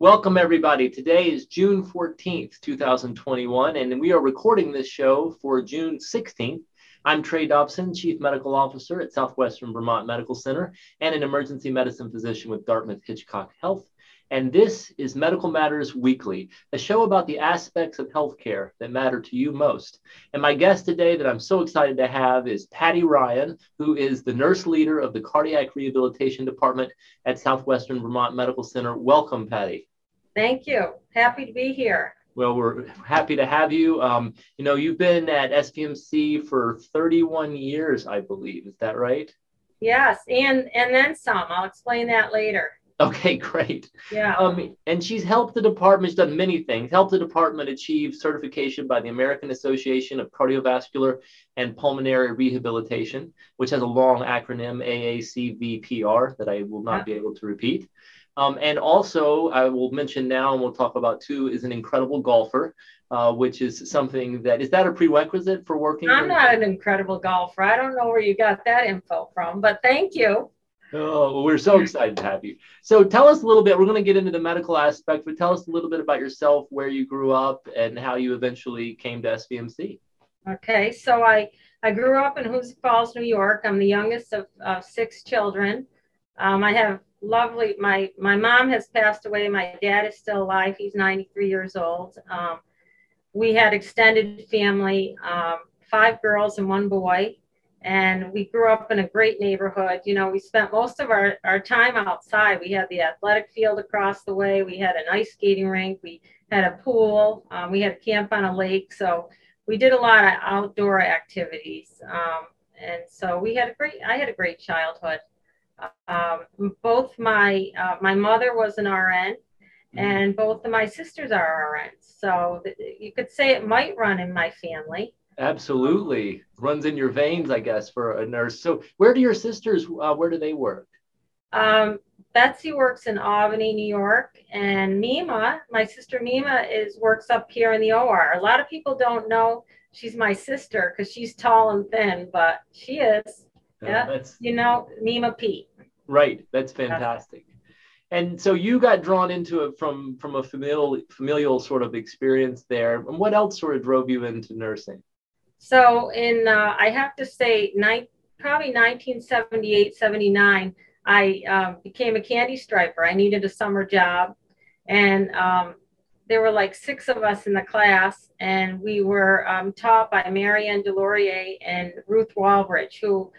Welcome, everybody. Today is June 14th, 2021, and we are recording this show for June 16th. I'm Trey Dobson, Chief Medical Officer at Southwestern Vermont Medical Center and an emergency medicine physician with Dartmouth Hitchcock Health. And this is Medical Matters Weekly, a show about the aspects of healthcare that matter to you most. And my guest today that I'm so excited to have is Patty Ryan, who is the nurse leader of the Cardiac Rehabilitation Department at Southwestern Vermont Medical Center. Welcome, Patty. Thank you. Happy to be here. Well, we're happy to have you. Um, you know, you've been at SVMC for 31 years, I believe. Is that right? Yes, and and then some. I'll explain that later. Okay, great. Yeah. Um, and she's helped the department, she's done many things, helped the department achieve certification by the American Association of Cardiovascular and Pulmonary Rehabilitation, which has a long acronym AACVPR that I will not yeah. be able to repeat. Um, and also, I will mention now, and we'll talk about too, is an incredible golfer, uh, which is something that is that a prerequisite for working? I'm not an incredible golfer. I don't know where you got that info from, but thank you. Oh, well, we're so excited to have you. So tell us a little bit. We're going to get into the medical aspect, but tell us a little bit about yourself, where you grew up, and how you eventually came to SVMC. Okay, so I I grew up in Hoosick Falls, New York. I'm the youngest of, of six children. Um, I have lovely. My my mom has passed away. My dad is still alive. He's 93 years old. Um, we had extended family, um, five girls and one boy and we grew up in a great neighborhood. You know, we spent most of our, our time outside. We had the athletic field across the way, we had an ice skating rink, we had a pool, um, we had a camp on a lake. So we did a lot of outdoor activities. Um, and so we had a great, I had a great childhood. Um, both my, uh, my mother was an RN mm-hmm. and both of my sisters are RNs. So th- you could say it might run in my family. Absolutely, runs in your veins, I guess, for a nurse. So, where do your sisters? Uh, where do they work? Um, Betsy works in Albany, New York, and Mima, my sister Mima, is works up here in the OR. A lot of people don't know she's my sister because she's tall and thin, but she is. Yeah, that's you know Mima Pete. Right, that's fantastic. And so you got drawn into it from from a familial familial sort of experience there. And what else sort of drove you into nursing? So in, uh, I have to say, ni- probably 1978, 79, I um, became a candy striper. I needed a summer job. And um, there were like six of us in the class, and we were um, taught by Marianne Delorier and Ruth Walbridge, who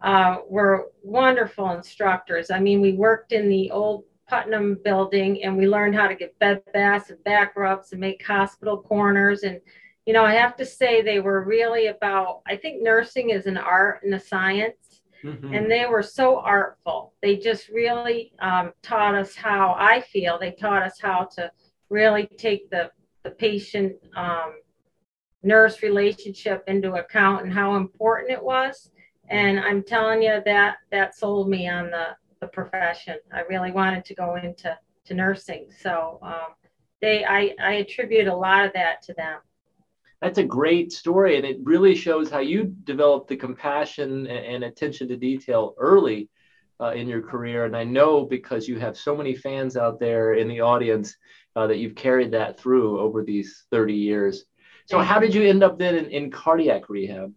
uh, were wonderful instructors. I mean, we worked in the old Putnam building and we learned how to get bed baths and back rubs and make hospital corners and you know, I have to say they were really about, I think nursing is an art and a science. Mm-hmm. And they were so artful. They just really um, taught us how I feel. They taught us how to really take the, the patient um, nurse relationship into account and how important it was. And I'm telling you that that sold me on the, the profession. I really wanted to go into to nursing. So um, they I, I attribute a lot of that to them that's a great story and it really shows how you developed the compassion and, attention to detail early uh, in your career. And i know because you have so many fans out there in the audience uh, that you've carried that through over these 30 years. So how did you end up then in, in cardiac rehab?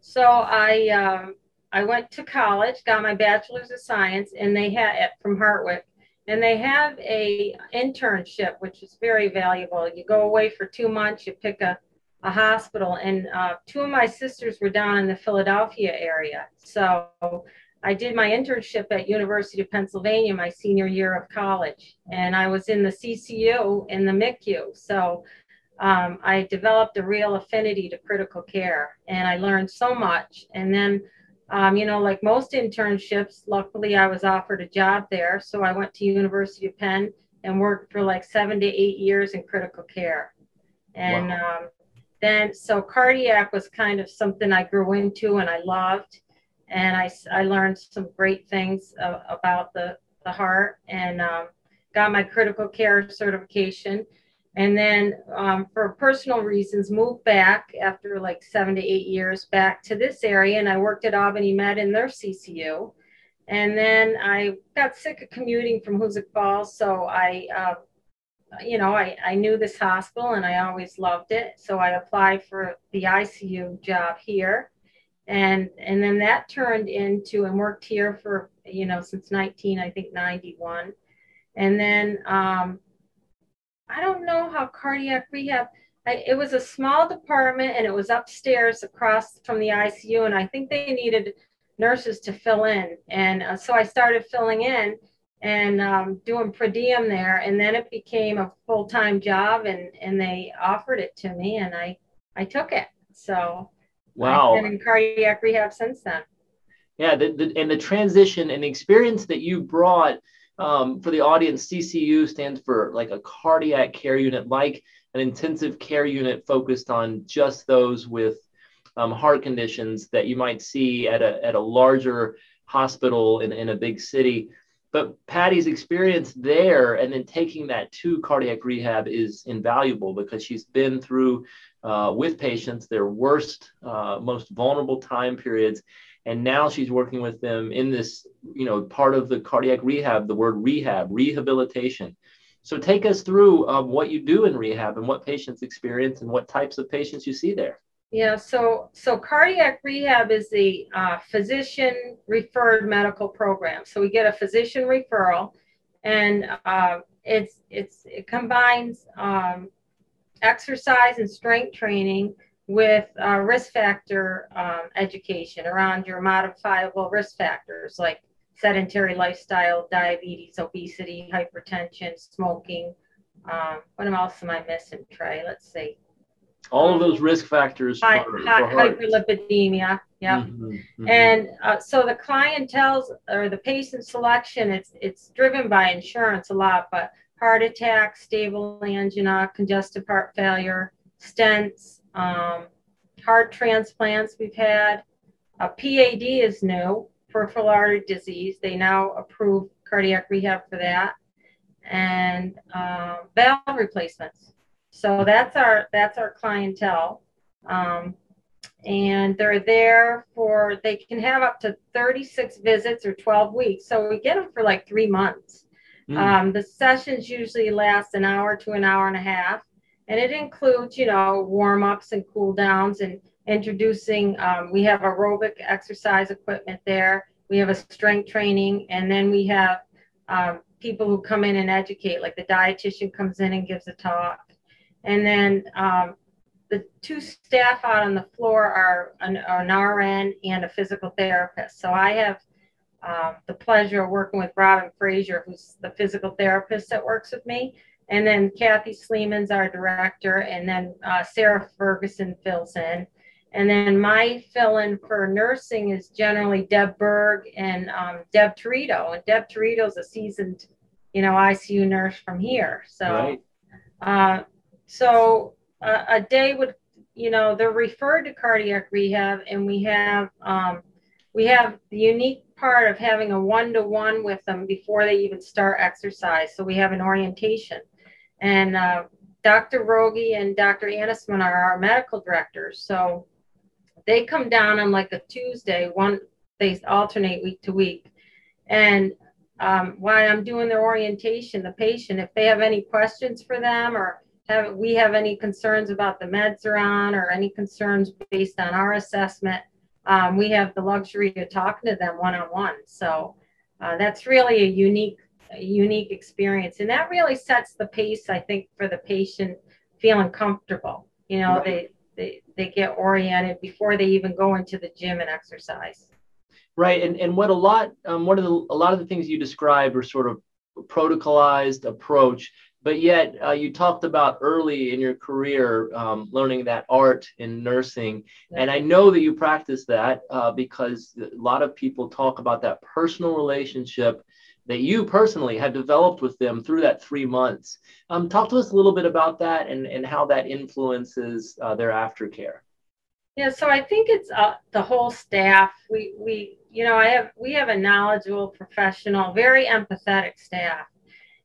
So i um, i went to college got my bachelor's of science and they had from hartwick and they have a internship which is very valuable. You go away for two months you pick a a hospital, and uh, two of my sisters were down in the Philadelphia area. So I did my internship at University of Pennsylvania my senior year of college, and I was in the CCU in the MICU. So um, I developed a real affinity to critical care, and I learned so much. And then, um, you know, like most internships, luckily I was offered a job there, so I went to University of Penn and worked for like seven to eight years in critical care. And wow. um, then so cardiac was kind of something I grew into and I loved, and I, I learned some great things uh, about the the heart and um, got my critical care certification, and then um, for personal reasons moved back after like seven to eight years back to this area, and I worked at Albany Med in their CCU. And then I got sick of commuting from Hoosick Falls, so I uh, you know, I, I knew this hospital and I always loved it. So I applied for the ICU job here. And and then that turned into and worked here for, you know, since 19, I think 91. And then um, I don't know how cardiac rehab, I, it was a small department and it was upstairs across from the ICU. And I think they needed nurses to fill in. And uh, so I started filling in and um, doing per diem there. And then it became a full time job, and and they offered it to me, and I I took it. So wow, I've been in cardiac rehab since then. Yeah, the, the, and the transition and the experience that you brought um, for the audience, CCU stands for like a cardiac care unit, like an intensive care unit focused on just those with um, heart conditions that you might see at a, at a larger hospital in, in a big city. But Patty's experience there and then taking that to cardiac rehab is invaluable because she's been through uh, with patients their worst, uh, most vulnerable time periods. And now she's working with them in this, you know, part of the cardiac rehab, the word rehab, rehabilitation. So take us through um, what you do in rehab and what patients experience and what types of patients you see there. Yeah, so so cardiac rehab is the uh, physician referred medical program. So we get a physician referral, and uh, it's it's it combines um, exercise and strength training with uh, risk factor um, education around your modifiable risk factors like sedentary lifestyle, diabetes, obesity, hypertension, smoking. Um, what else am I missing, Trey? Let's see all of those risk factors for, for hyperlipidemia. Yeah. Mm-hmm, mm-hmm. And uh, so the clientele or the patient selection, it's it's driven by insurance a lot, but heart attack, stable angina, congestive heart failure, stents, um, heart transplants we've had. A PAD is new, peripheral artery disease. They now approve cardiac rehab for that. And uh, valve replacements. So that's our that's our clientele. Um, and they're there for they can have up to 36 visits or 12 weeks. So we get them for like three months. Mm. um, the sessions usually last an hour to an hour and a half. And it includes you know warm-ups and cool downs and introducing um, we have aerobic exercise equipment there. We have a strength training. And then we have um, people who come in and educate like the dietitian comes in and gives a talk and then um, the two staff out on the floor are an, an, RN and a physical therapist. So I have um, the pleasure of working with Robin Frazier, who's the physical therapist that works with me. And then Kathy Sleeman's our director, and then uh, Sarah Ferguson fills in. And then my fill in for nursing is generally Deb Berg and um, Deb Torito. And Deb Torito is a seasoned, you know, ICU nurse from here. So right. uh, so uh, a day would, you know, they're referred to cardiac rehab, and we have um, we have the unique part of having a one-to-one with them before they even start exercise. So we have an orientation, and uh, Dr. Rogi and Dr. Anisman are our medical directors. So they come down on like a Tuesday. One they alternate week to week, and um, while I'm doing their orientation, the patient, if they have any questions for them or have we have any concerns about the meds they're on or any concerns based on our assessment, um, we have the luxury of talking to them one on one. So uh, that's really a unique, a unique experience, and that really sets the pace, I think, for the patient feeling comfortable. You know, right. they, they they get oriented before they even go into the gym and exercise. Right, and and what a lot, um, one of the a lot of the things you describe are sort of protocolized approach but yet uh, you talked about early in your career um, learning that art in nursing. And i know that you practice that uh, because a lot of people talk about that personal relationship that you personally had developed with them through that three months. Um, talk to us a little bit about that and, and how that influences uh, their aftercare. Yeah so i think it's uh, the whole staff. We we you know i have we have a knowledgeable professional very empathetic staff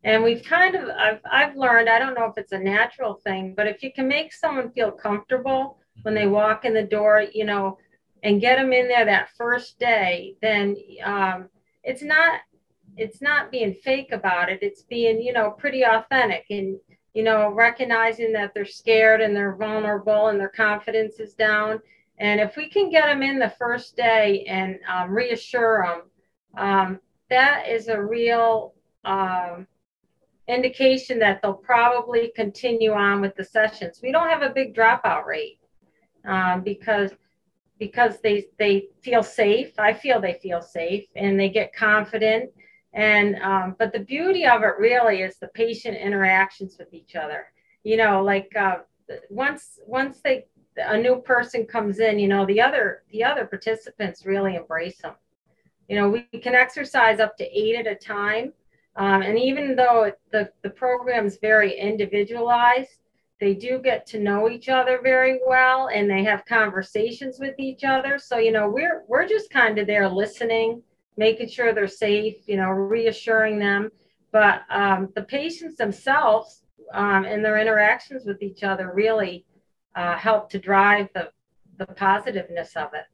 and we've kind of I've, I've learned i don't know if it's a natural thing but if you can make someone feel comfortable when they walk in the door you know and get them in there that first day then um, it's not it's not being fake about it it's being you know pretty authentic and you know, recognizing that they're scared and they're vulnerable and their confidence is down. And if we can get them in the first day and um, reassure them, um, that is a real um, indication that they'll probably continue on with the sessions. We don't have a big dropout rate um, because because they they feel safe. I feel they feel safe and they get confident. And um, but the beauty of it really is the patient interactions with each other. You know, like uh, once once they a new person comes in, you know, the other the other participants really embrace them. You know, we can exercise up to eight at a time. Um, and even though the, the program is very individualized, they do get to know each other very well and they have conversations with each other. So, you know, we're, we're just kind of there listening, making sure they're safe, you know, reassuring them. But um, the patients themselves um, and their interactions with each other really uh, help to drive the, the positiveness of it.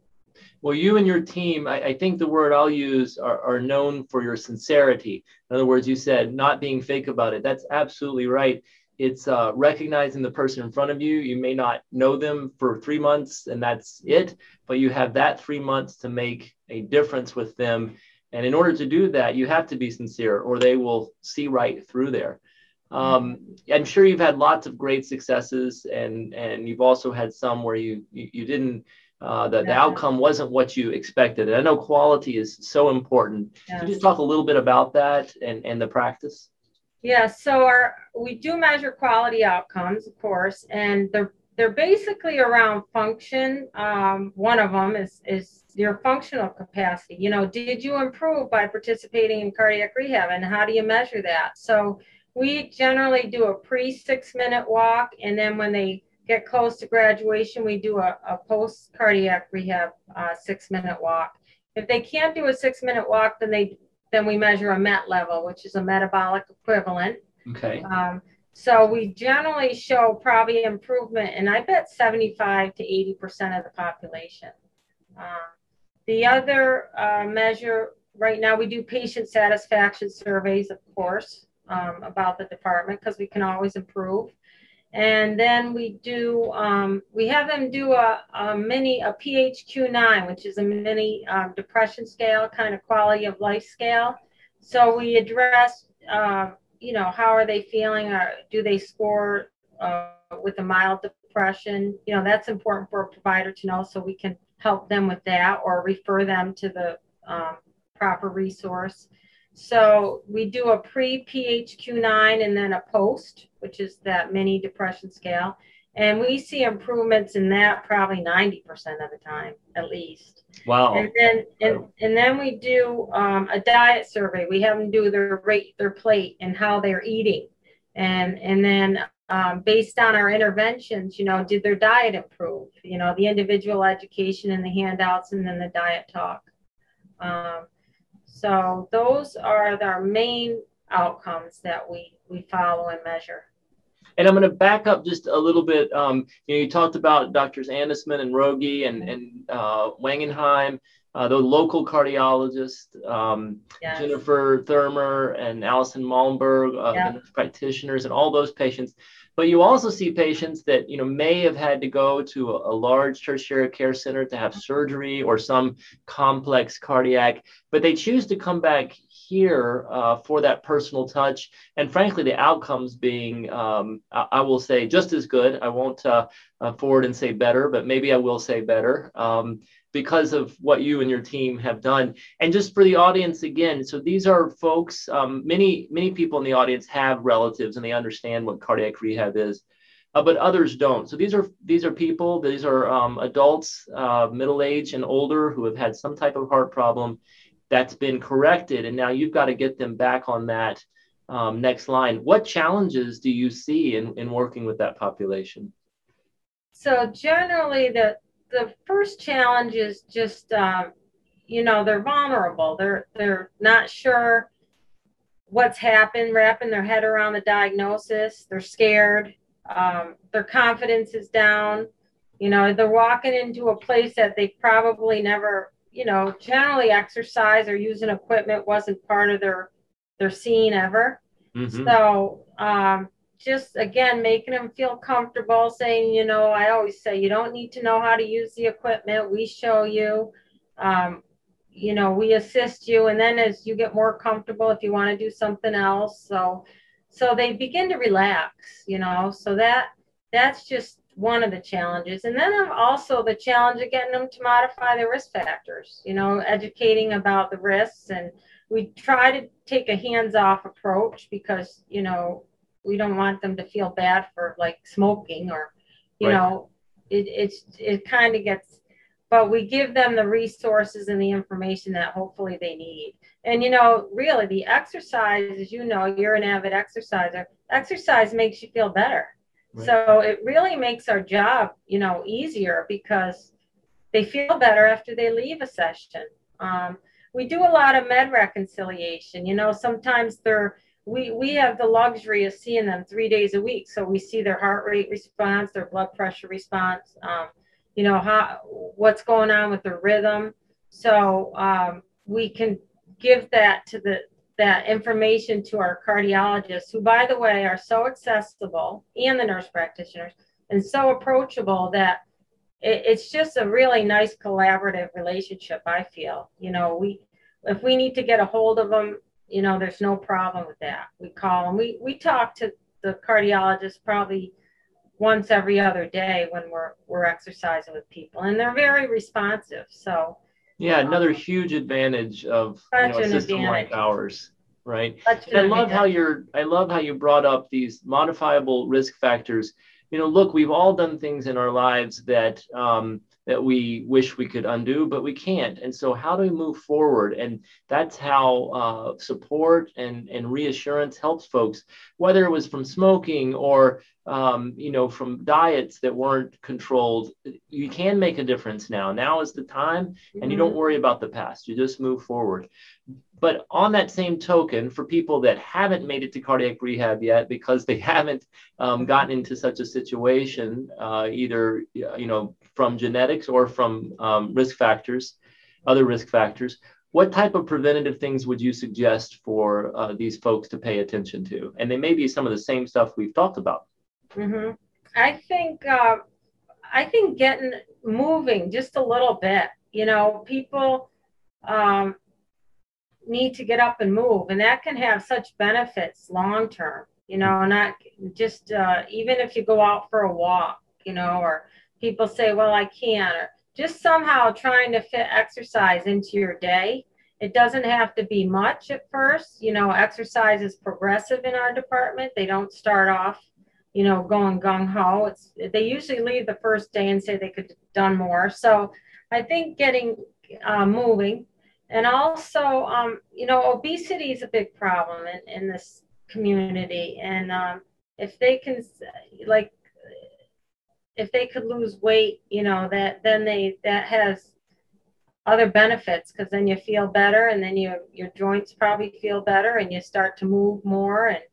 Well, you and your team, I, I think the word I'll use are, are, known for your sincerity. In other words, you said not being fake about it. That's absolutely right. It's uh, recognizing the person in front of you. You may not know them for three months and that's it, but you have that three months to make a difference with them. And in order to do that, you have to be sincere or they will see right through there. Um, I'm sure you've had lots of great successes and, and you've also had some where you, you, you didn't uh, the, the outcome wasn't what you expected. And I know quality is so important. Yes. Can you just talk a little bit about that and, and the practice? Yeah, so our we do measure quality outcomes, of course, and they're they're basically around function. Um, one of them is is your functional capacity. You know, did you improve by participating in cardiac rehab, and how do you measure that? So we generally do a pre six minute walk, and then when they get close to graduation, we do a, a post cardiac rehab uh, six minute walk. If they can't do a six minute walk, then they then we measure a MET level, which is a metabolic equivalent. Okay. Um, so we generally show probably improvement, and I bet 75 to 80 percent of the population. Uh, the other uh, measure right now, we do patient satisfaction surveys, of course, um, about the department because we can always improve. And then we do, um, we have them do a, a, mini, a PHQ-9, which is a mini um, depression scale, kind of quality of life scale. So we address, uh, you know, how are they feeling? Or do they score uh, with a mild depression? You know, that's important for a provider to know so we can help them with that or refer them to the um, proper resource. So we do a pre PHQ9 and then a post, which is that mini depression scale. And we see improvements in that probably 90% of the time, at least. Wow. And then, and, and then we do um, a diet survey. We have them do their rate, their plate and how they're eating. And, and then um, based on our interventions, you know, did their diet improve? You know, the individual education and the handouts and then the diet talk. Um, so those are our main outcomes that we, we follow and measure. And I'm going to back up just a little bit. Um, you know, you talked about doctors Andesman and Rogie and, and uh, Wangenheim, uh, the local cardiologists, um, yes. Jennifer Thurmer and Allison Malmberg, uh, practitioners, and all those patients. But you also see patients that you know may have had to go to a, a, large tertiary care center to have surgery or some complex cardiac, but they choose to come back here uh, for that personal touch, and frankly, the outcomes being, um, I, I, will say, just as good. I won't uh, uh, forward and say better, but maybe I will say better. Um, because of what you and your team have done. And just for the audience again, so these are folks, um, many, many people in the audience have relatives and they understand what cardiac rehab is. Uh, but others don't. So these are these are people. These are um, adults, uh, middle age and older, who have had some type of heart problem that's been corrected, and now you've got to get them back on that um, next line. What challenges do you see in, in working with that population? So generally, the the first challenge is just um, you know they're vulnerable they're they're not sure what's happened wrapping their head around the diagnosis they're scared um, their confidence is down you know they're walking into a place that they probably never you know generally exercise or using equipment wasn't part of their their scene ever. Mm-hmm. so um, just again making them feel comfortable saying you know i always say you don't need to know how to use the equipment. We show you um, you know we assist you. And then as you get more comfortable if you want to do something else. So so they begin to relax you know. So that that's just one of the challenges. And then I'm also the challenge of getting them to modify their risk factors you know educating about the risks. And we try to take a hands-off approach because you know we don't want them to feel bad for like smoking or you right. know it it's it kind of gets but we give them the resources and the information that hopefully they need. And you know really the exercise as you know you're an avid exerciser exercise makes you feel better so it really makes our job you know easier because they feel better after they leave a session. Um, we do a lot of med reconciliation you know sometimes they're we we have the luxury of seeing them three days a week. So we see their heart rate response their blood pressure response um, you know how what's going on with their rhythm. So um, we can give that to the that information to our cardiologists who by the way are so accessible and the nurse practitioners and so approachable that it, it's just a really nice collaborative relationship i feel you know we if we need to get a hold of them you know, there's no problem with that. We call them. We we talk to the cardiologist probably once every other day when we're we're exercising with people, and they're very responsive. So yeah, another um, huge advantage of you know, a system advantage. like ours, right? I love how you're. I love how you brought up these modifiable risk factors. You know, look, we've all done things in our lives that um, that we wish we could undo, but we can't. And so, how do we move forward? And that's how uh, support and, and reassurance helps folks, whether it was from smoking or um, you know from diets that weren't controlled. You can make a difference now. Now is the time, and you don't mm-hmm. worry about the past. You just move forward. But on that same token, for people that haven't made it to cardiac rehab yet because they haven't um, gotten into such a situation, uh, either you know from genetics or from um, risk factors, other risk factors, what type of preventative things would you suggest for uh, these folks to pay attention to? And they may be some of the same stuff we've talked about. Mm-hmm. I think uh, I think getting moving just a little bit. You know, people um, need to get up and move, and that can have such benefits long term. You know, not just uh, even if you go out for a walk. You know, or people say, well, I can't, or just somehow trying to fit exercise into your day. It doesn't have to be much at first. You know, exercise is progressive in our department. They don't start off, you know, going gung ho. It's they usually leave the first day and say they could have done more. So I think getting uh, moving, and also, um, you know, obesity is a big problem in, in this community, and um, if they can, like if they could lose weight, you know, that then they that has other benefits because then you feel better and then your your joints probably feel better and you start to move more. And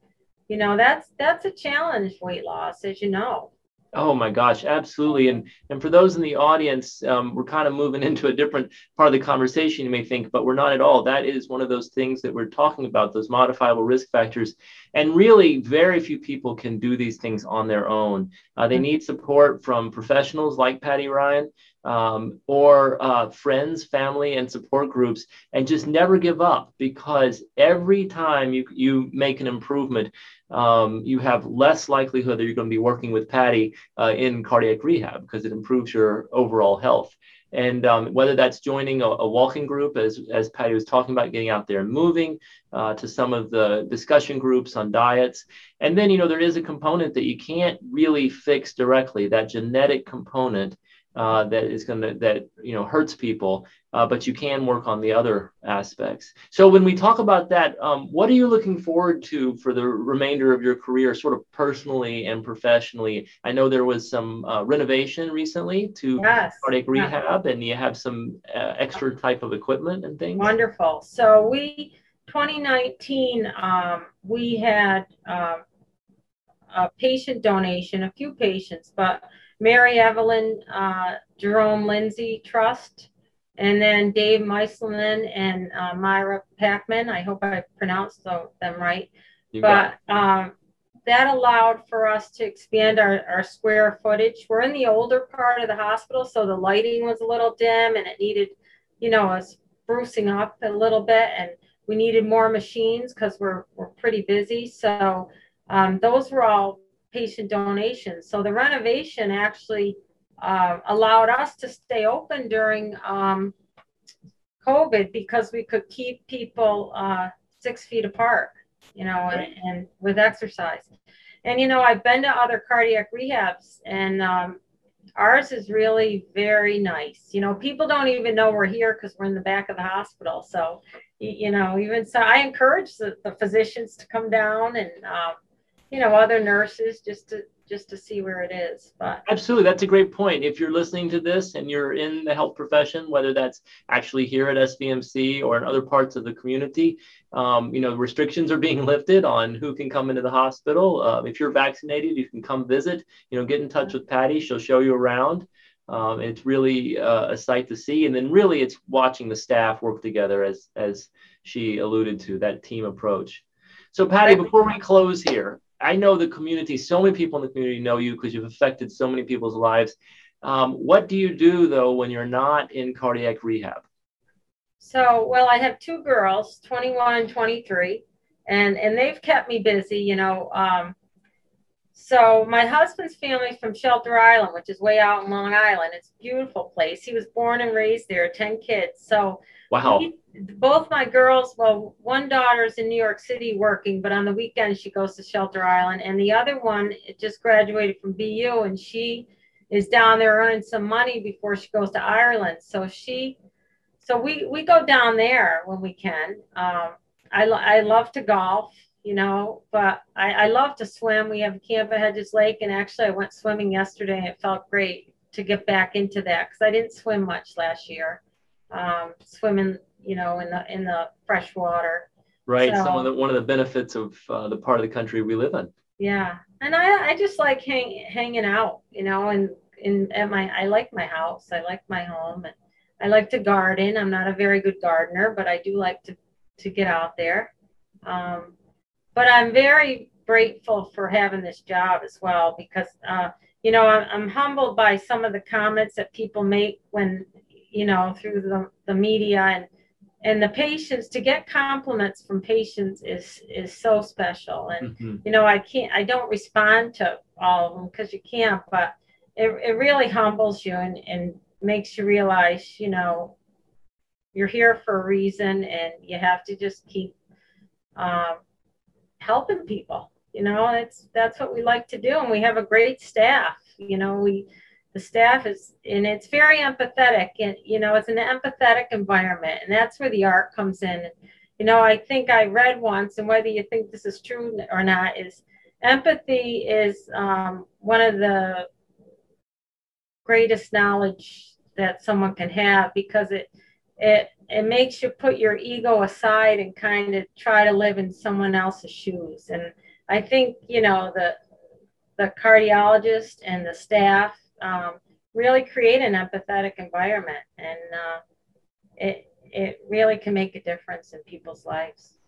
you know that's that's a challenge weight loss as you know Oh my gosh, absolutely. And and for those in the audience, um, we're kind of moving into a different part of the conversation, you may think, but we're not at all. That is one of those things that we're talking about, those modifiable risk factors. And really, very few people can do these things on their own. Uh, they mm-hmm. need support from professionals like Patty Ryan um, or uh, friends, family, and support groups, and just never give up because every time you, you make an improvement, um, you have less likelihood that you're going to be working with Patty uh, in cardiac rehab because it improves your overall health. And um, whether that's joining a, a, walking group, as, as Patty was talking about, getting out there and moving, uh, to some of the discussion groups on diets. And then, you know, there is a component that you can't really fix directly, that genetic component uh, that is going to that you know hurts people uh, but you can work on the other aspects. So when we talk about that um, what are you looking forward to for the remainder of your career sort of personally and professionally? I know there was some uh, renovation recently to yes. cardiac rehab and you have some uh, extra type of equipment and things. Wonderful. So we 2019 um, we had uh, a patient donation a few patients but Mary Evelyn uh, Jerome Lindsay Trust, and then Dave Meiselman and uh, Myra Packman. I hope I pronounced them right. You but um, that allowed for us to expand our, our square footage. We're in the older part of the hospital, so the lighting was a little dim and it needed, you know, us sprucing up a little bit. And we needed more machines because we're, we're pretty busy. So um, those were all patient donations. So the renovation actually uh, allowed us to stay open during um, COVID because we could keep people uh, six feet apart, you know, and, and, with exercise. And, you know, I've been to other cardiac rehabs and um, ours is really very nice. You know, people don't even know we're here because we're in the back of the hospital. So, you know, even so, I encourage the, the physicians to come down and, um, you know, other nurses just to just to see where it is. But absolutely, that's a great point. If you're listening to this and you're in the health profession, whether that's actually here at SVMC or in other parts of the community, um, you know, restrictions are being lifted on who can come into the hospital. Uh, if you're vaccinated, you can come visit. You know, get in touch with Patty; she'll show you around. Um, it's really uh, a sight to see, and then really it's watching the staff work together, as as she alluded to that team approach. So, Patty, before we close here, I know the community, so many people in the community know you because you've affected so many people's lives. Um, what do you do though when you're not in cardiac rehab? So, well, I have two girls, 21 and 23, and and they've kept me busy, you know. Um, so my husband's family's from Shelter Island, which is way out in Long Island. It's a beautiful place. He was born and raised there, 10 kids. So Wow. both my girls, well, one daughter's in New York City working, but on the weekend she goes to Shelter Island. And the other one just graduated from BU and she is down there earning some money before she goes to Ireland. So she, so we, we go down there when we can. Um, I, I love to golf, you know, but I, I love to swim. We have a camp at Hedges Lake, and actually I went swimming yesterday and it felt great to get back into that because I didn't swim much last year um, swimming, you know, in the in the fresh water. Right. So, Some of the one of the benefits of uh, the part of the country we live in. Yeah, and I I just like hang, hanging out, you know, and in at my I like my house. I like my home, and I like to garden. I'm not a very good gardener, but I do like to to get out there. Um, but I'm very grateful for having this job as well because uh, you know I'm, I'm humbled by some of the comments that people make when you know, through the, the media. And and the patients to get compliments from patients is is so special. And mm-hmm. you know i can't i don't respond to all of them because you can't but it, it really humbles you and, and makes you realize you know you're here for a reason and you have to just keep um, helping people. You know it's that's what we like to do. And we have a great staff. You know we the staff is and it's very empathetic and you know it's an empathetic environment and that's where the art comes in. You know i think i read once and whether you think this is true or not is empathy is um, one of the greatest knowledge that someone can have because it it it makes you put your ego aside and kind of try to live in someone else's shoes. And i think you know the the cardiologist and the staff um, really create an empathetic environment, and uh, it it really can make a difference in people's lives.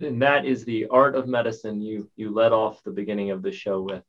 And that is the art of medicine you you led off the beginning of the show with.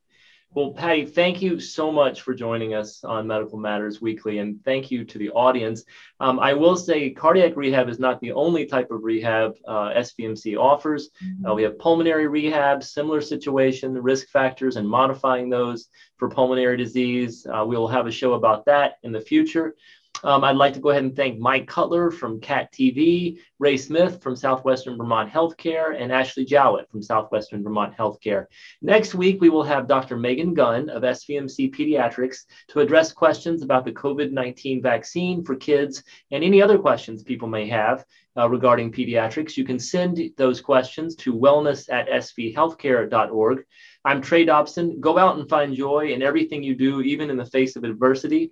Well, Patty, thank you so much for joining us on Medical Matters Weekly, and thank you to the audience. Um, I will say cardiac rehab is not the only type of rehab uh, SVMC offers. Mm-hmm. Uh, we have pulmonary rehab, similar situation, risk factors, and modifying those for pulmonary disease. Uh, we will have a show about that in the future. Um, I'd like to go ahead and thank Mike Cutler from CAT TV, Ray Smith from Southwestern Vermont Healthcare, and Ashley Jowett from Southwestern Vermont Healthcare. Next week, we will have Dr. Megan Gunn of SVMC Pediatrics to address questions about the COVID 19 vaccine for kids and any other questions people may have uh, regarding pediatrics. You can send those questions to wellness at svhealthcare.org. I'm Trey Dobson. Go out and find joy in everything you do, even in the face of adversity